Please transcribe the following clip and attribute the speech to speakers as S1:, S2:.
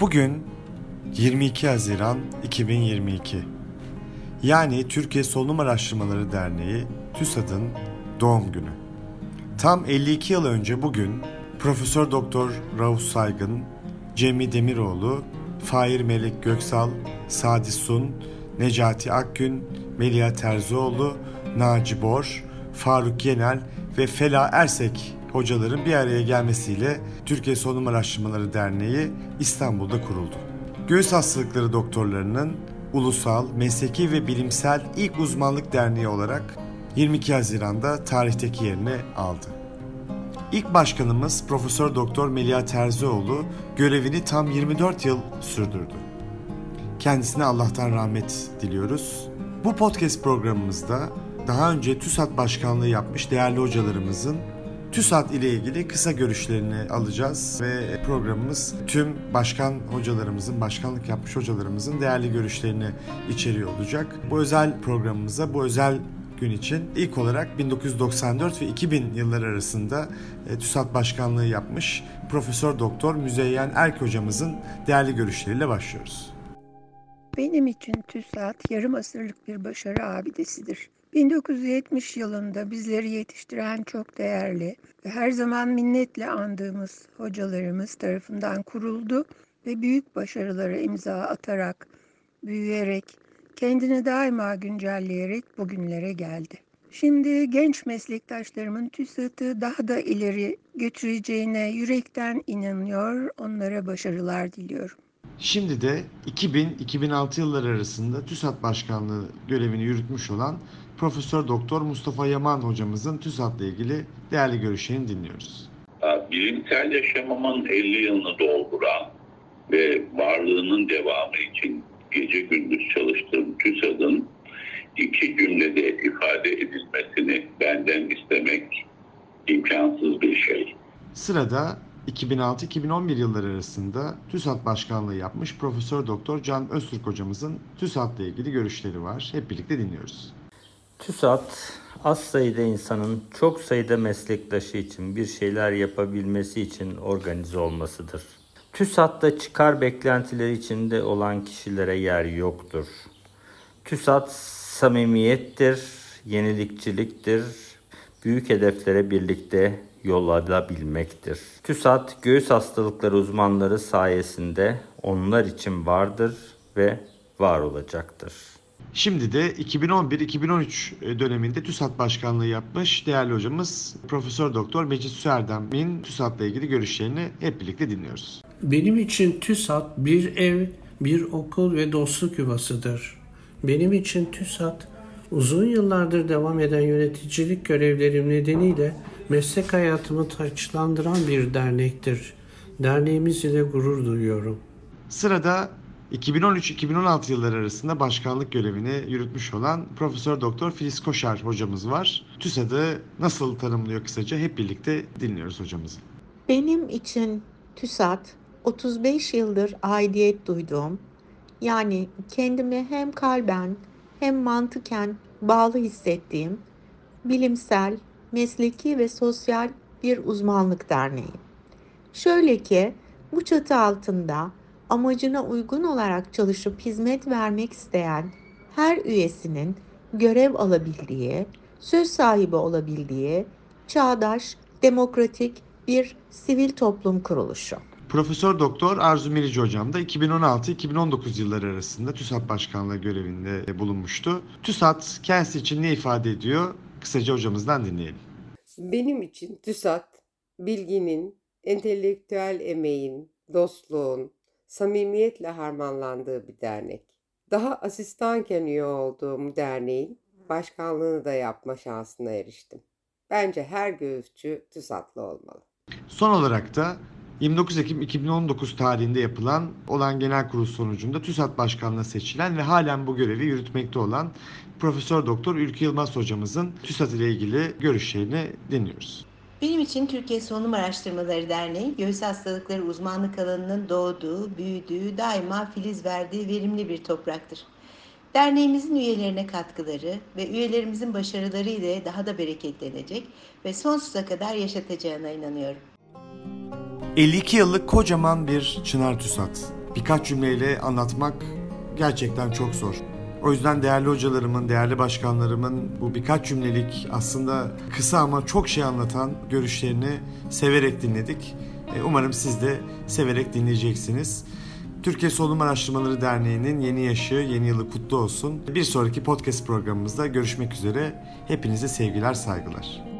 S1: Bugün 22 Haziran 2022. Yani Türkiye Solunum Araştırmaları Derneği TÜSAD'ın doğum günü. Tam 52 yıl önce bugün Profesör Doktor Rauf Saygın, Cemil Demiroğlu, Fahir Melek Göksal, Sadi Sun, Necati Akgün, Melia Terzioğlu, Naci Bor, Faruk Yenel ve Fela Ersek hocaların bir araya gelmesiyle Türkiye Solunum Araştırmaları Derneği İstanbul'da kuruldu. Göğüs hastalıkları doktorlarının ulusal, mesleki ve bilimsel ilk uzmanlık derneği olarak 22 Haziran'da tarihteki yerini aldı. İlk başkanımız Profesör Doktor Melia Terzioğlu görevini tam 24 yıl sürdürdü. Kendisine Allah'tan rahmet diliyoruz. Bu podcast programımızda daha önce TÜSAT başkanlığı yapmış değerli hocalarımızın TÜSAT ile ilgili kısa görüşlerini alacağız ve programımız tüm başkan hocalarımızın, başkanlık yapmış hocalarımızın değerli görüşlerini içeriyor olacak. Bu özel programımıza, bu özel gün için ilk olarak 1994 ve 2000 yılları arasında e, TÜSAT başkanlığı yapmış Profesör Doktor Müzeyyen Erk hocamızın değerli görüşleriyle başlıyoruz.
S2: Benim için TÜSAT yarım asırlık bir başarı abidesidir. 1970 yılında bizleri yetiştiren çok değerli ve her zaman minnetle andığımız hocalarımız tarafından kuruldu ve büyük başarılara imza atarak, büyüyerek, kendini daima güncelleyerek bugünlere geldi. Şimdi genç meslektaşlarımın TÜSAT'ı daha da ileri götüreceğine yürekten inanıyor, onlara başarılar diliyorum.
S1: Şimdi de 2000-2006 yılları arasında TÜSAT Başkanlığı görevini yürütmüş olan Profesör Doktor Mustafa Yaman hocamızın TÜSAT'la ilgili değerli görüşlerini dinliyoruz.
S3: Bilimsel yaşamımın 50 yılını dolduran ve varlığının devamı için gece gündüz çalıştığım TÜSAD'ın iki cümlede ifade edilmesini benden istemek imkansız bir şey.
S1: Sırada 2006-2011 yılları arasında TÜSAT başkanlığı yapmış Profesör Doktor Can Öztürk hocamızın TÜSAT'la ilgili görüşleri var. Hep birlikte dinliyoruz.
S4: TÜSAT az sayıda insanın çok sayıda meslektaşı için bir şeyler yapabilmesi için organize olmasıdır. TÜSAT'ta çıkar beklentileri içinde olan kişilere yer yoktur. TÜSAT samimiyettir, yenilikçiliktir, büyük hedeflere birlikte yol alabilmektir. TÜSAT göğüs hastalıkları uzmanları sayesinde onlar için vardır ve var olacaktır.
S1: Şimdi de 2011-2013 döneminde TÜSAT başkanlığı yapmış değerli hocamız Profesör Doktor Mecit Süerdem'in TÜSAT'la ilgili görüşlerini hep birlikte dinliyoruz.
S5: Benim için TÜSAT bir ev, bir okul ve dostluk yuvasıdır. Benim için TÜSAT uzun yıllardır devam eden yöneticilik görevlerim nedeniyle meslek hayatımı taçlandıran bir dernektir. Derneğimiz ile gurur duyuyorum.
S1: Sırada 2013-2016 yılları arasında başkanlık görevini yürütmüş olan Profesör Doktor Filiz Koşar hocamız var. TÜSAD'ı nasıl tanımlıyor kısaca hep birlikte dinliyoruz hocamızı.
S6: Benim için TÜSAD 35 yıldır aidiyet duyduğum, yani kendimi hem kalben hem mantıken bağlı hissettiğim bilimsel, mesleki ve sosyal bir uzmanlık derneği. Şöyle ki bu çatı altında amacına uygun olarak çalışıp hizmet vermek isteyen her üyesinin görev alabildiği, söz sahibi olabildiği çağdaş, demokratik bir sivil toplum kuruluşu.
S1: Profesör Doktor Arzu Merici hocam da 2016-2019 yılları arasında TÜSAT Başkanlığı görevinde bulunmuştu. TÜSAT kendisi için ne ifade ediyor? Kısaca hocamızdan dinleyelim.
S7: Benim için TÜSAT, bilginin, entelektüel emeğin, dostluğun, samimiyetle harmanlandığı bir dernek. Daha asistanken üye olduğum derneğin başkanlığını da yapma şansına eriştim. Bence her göğüsçü TÜSAT'lı olmalı.
S1: Son olarak da 29 Ekim 2019 tarihinde yapılan olan genel kurul sonucunda TÜSAT Başkanlığı'na seçilen ve halen bu görevi yürütmekte olan Profesör Doktor Ülkü Yılmaz hocamızın TÜSAT ile ilgili görüşlerini dinliyoruz.
S8: Benim için Türkiye Solunum Araştırmaları Derneği, göğüs hastalıkları uzmanlık alanının doğduğu, büyüdüğü, daima filiz verdiği verimli bir topraktır. Derneğimizin üyelerine katkıları ve üyelerimizin başarıları ile daha da bereketlenecek ve sonsuza kadar yaşatacağına inanıyorum.
S1: 52 yıllık kocaman bir çınar TÜSAT. birkaç cümleyle anlatmak gerçekten çok zor. O yüzden değerli hocalarımın, değerli başkanlarımın bu birkaç cümlelik aslında kısa ama çok şey anlatan görüşlerini severek dinledik. E, umarım siz de severek dinleyeceksiniz. Türkiye Solunum Araştırmaları Derneği'nin yeni yaşı, yeni yılı kutlu olsun. Bir sonraki podcast programımızda görüşmek üzere. Hepinize sevgiler, saygılar.